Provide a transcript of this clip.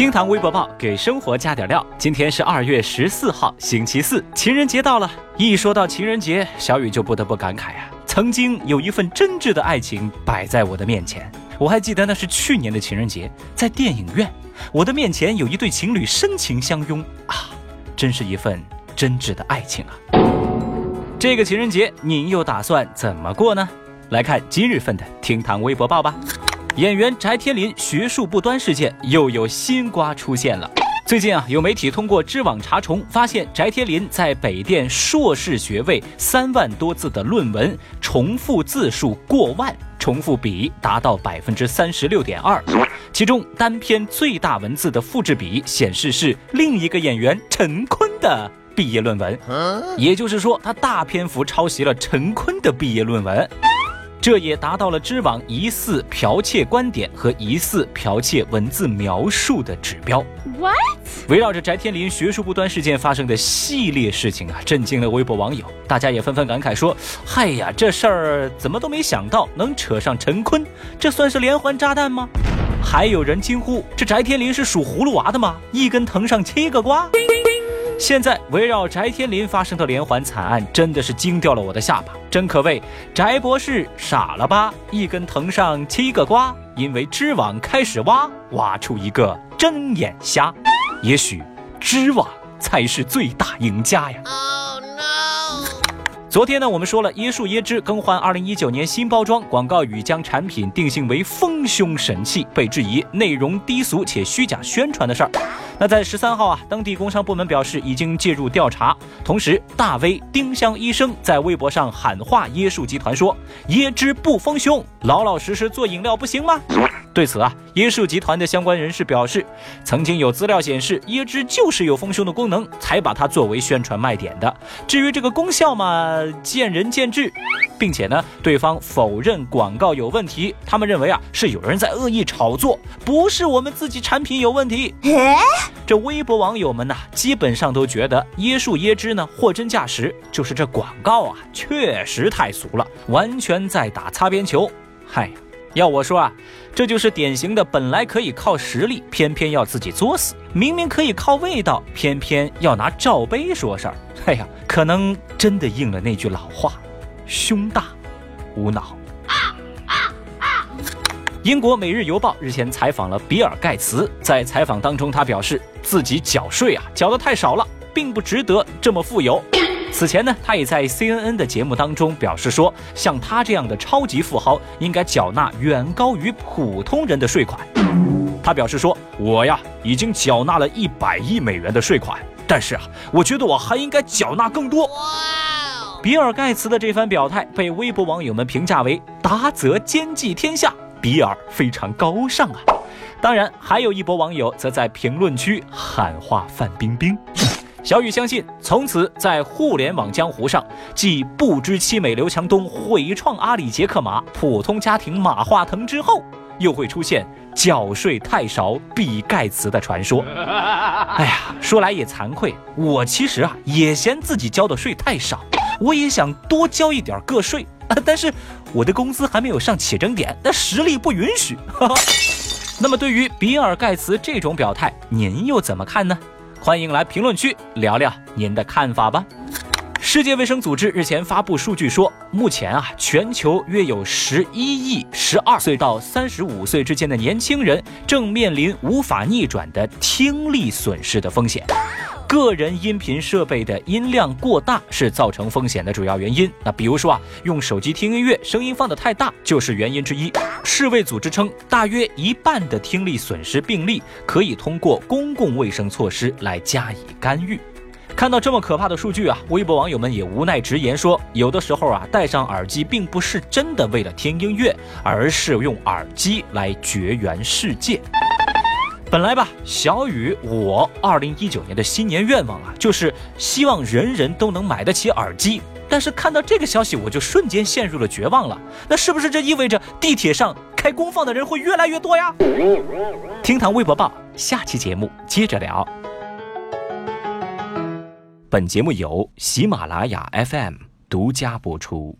厅堂微博报给生活加点料。今天是二月十四号，星期四，情人节到了。一说到情人节，小雨就不得不感慨啊，曾经有一份真挚的爱情摆在我的面前。我还记得那是去年的情人节，在电影院，我的面前有一对情侣深情相拥啊，真是一份真挚的爱情啊。这个情人节您又打算怎么过呢？来看今日份的厅堂微博报吧。演员翟天临学术不端事件又有新瓜出现了。最近啊，有媒体通过知网查重，发现翟天临在北电硕士学位三万多字的论文重复字数过万，重复比达到百分之三十六点二。其中单篇最大文字的复制比显示是另一个演员陈坤的毕业论文，也就是说，他大篇幅抄袭了陈坤的毕业论文。这也达到了知网疑似剽窃观点和疑似剽窃文字描述的指标。What？围绕着翟天临学术不端事件发生的系列事情啊，震惊了微博网友，大家也纷纷感慨说：“嗨呀，这事儿怎么都没想到能扯上陈坤，这算是连环炸弹吗？”还有人惊呼：“这翟天临是属葫芦娃的吗？一根藤上七个瓜？”现在围绕翟天临发生的连环惨案，真的是惊掉了我的下巴。真可谓翟博士傻了吧？一根藤上七个瓜，因为织网开始挖，挖出一个睁眼瞎。也许织网才是最大赢家呀！昨天呢，我们说了椰树椰汁更换二零一九年新包装，广告语将产品定性为丰胸神器，被质疑内容低俗且虚假宣传的事儿。那在十三号啊，当地工商部门表示已经介入调查，同时大 V 丁香医生在微博上喊话椰树集团说：“椰汁不丰胸，老老实实做饮料不行吗？”对此啊，椰树集团的相关人士表示，曾经有资料显示椰汁就是有丰胸的功能，才把它作为宣传卖点的。至于这个功效嘛，见仁见智，并且呢，对方否认广告有问题，他们认为啊是有人在恶意炒作，不是我们自己产品有问题。这微博网友们呢，基本上都觉得椰树椰汁呢货真价实，就是这广告啊确实太俗了，完全在打擦边球。嗨。要我说啊，这就是典型的本来可以靠实力，偏偏要自己作死；明明可以靠味道，偏偏要拿罩杯说事儿。哎呀，可能真的应了那句老话：胸大无脑。英国《每日邮报》日前采访了比尔盖茨，在采访当中，他表示自己缴税啊缴得太少了，并不值得这么富有。此前呢，他也在 CNN 的节目当中表示说，像他这样的超级富豪应该缴纳远高于普通人的税款。他表示说，我呀已经缴纳了一百亿美元的税款，但是啊，我觉得我还应该缴纳更多。比尔盖茨的这番表态被微博网友们评价为达则兼济天下，比尔非常高尚啊。当然，还有一波网友则在评论区喊话范冰冰。小雨相信，从此在互联网江湖上，继不知妻美刘强东毁创阿里杰克马、普通家庭马化腾之后，又会出现缴税太少比盖茨的传说。哎呀，说来也惭愧，我其实啊也嫌自己交的税太少，我也想多交一点个税，但是我的工资还没有上起征点，那实力不允许。那么对于比尔盖茨这种表态，您又怎么看呢？欢迎来评论区聊聊您的看法吧。世界卫生组织日前发布数据说，目前啊，全球约有十一亿十二岁到三十五岁之间的年轻人正面临无法逆转的听力损失的风险。个人音频设备的音量过大是造成风险的主要原因。那比如说啊，用手机听音乐，声音放得太大就是原因之一。世卫组织称，大约一半的听力损失病例可以通过公共卫生措施来加以干预。看到这么可怕的数据啊，微博网友们也无奈直言说，有的时候啊，戴上耳机并不是真的为了听音乐，而是用耳机来绝缘世界。本来吧，小雨，我二零一九年的新年愿望啊，就是希望人人都能买得起耳机。但是看到这个消息，我就瞬间陷入了绝望了。那是不是这意味着地铁上开功放的人会越来越多呀？厅堂微博报，下期节目接着聊。本节目由喜马拉雅 FM 独家播出。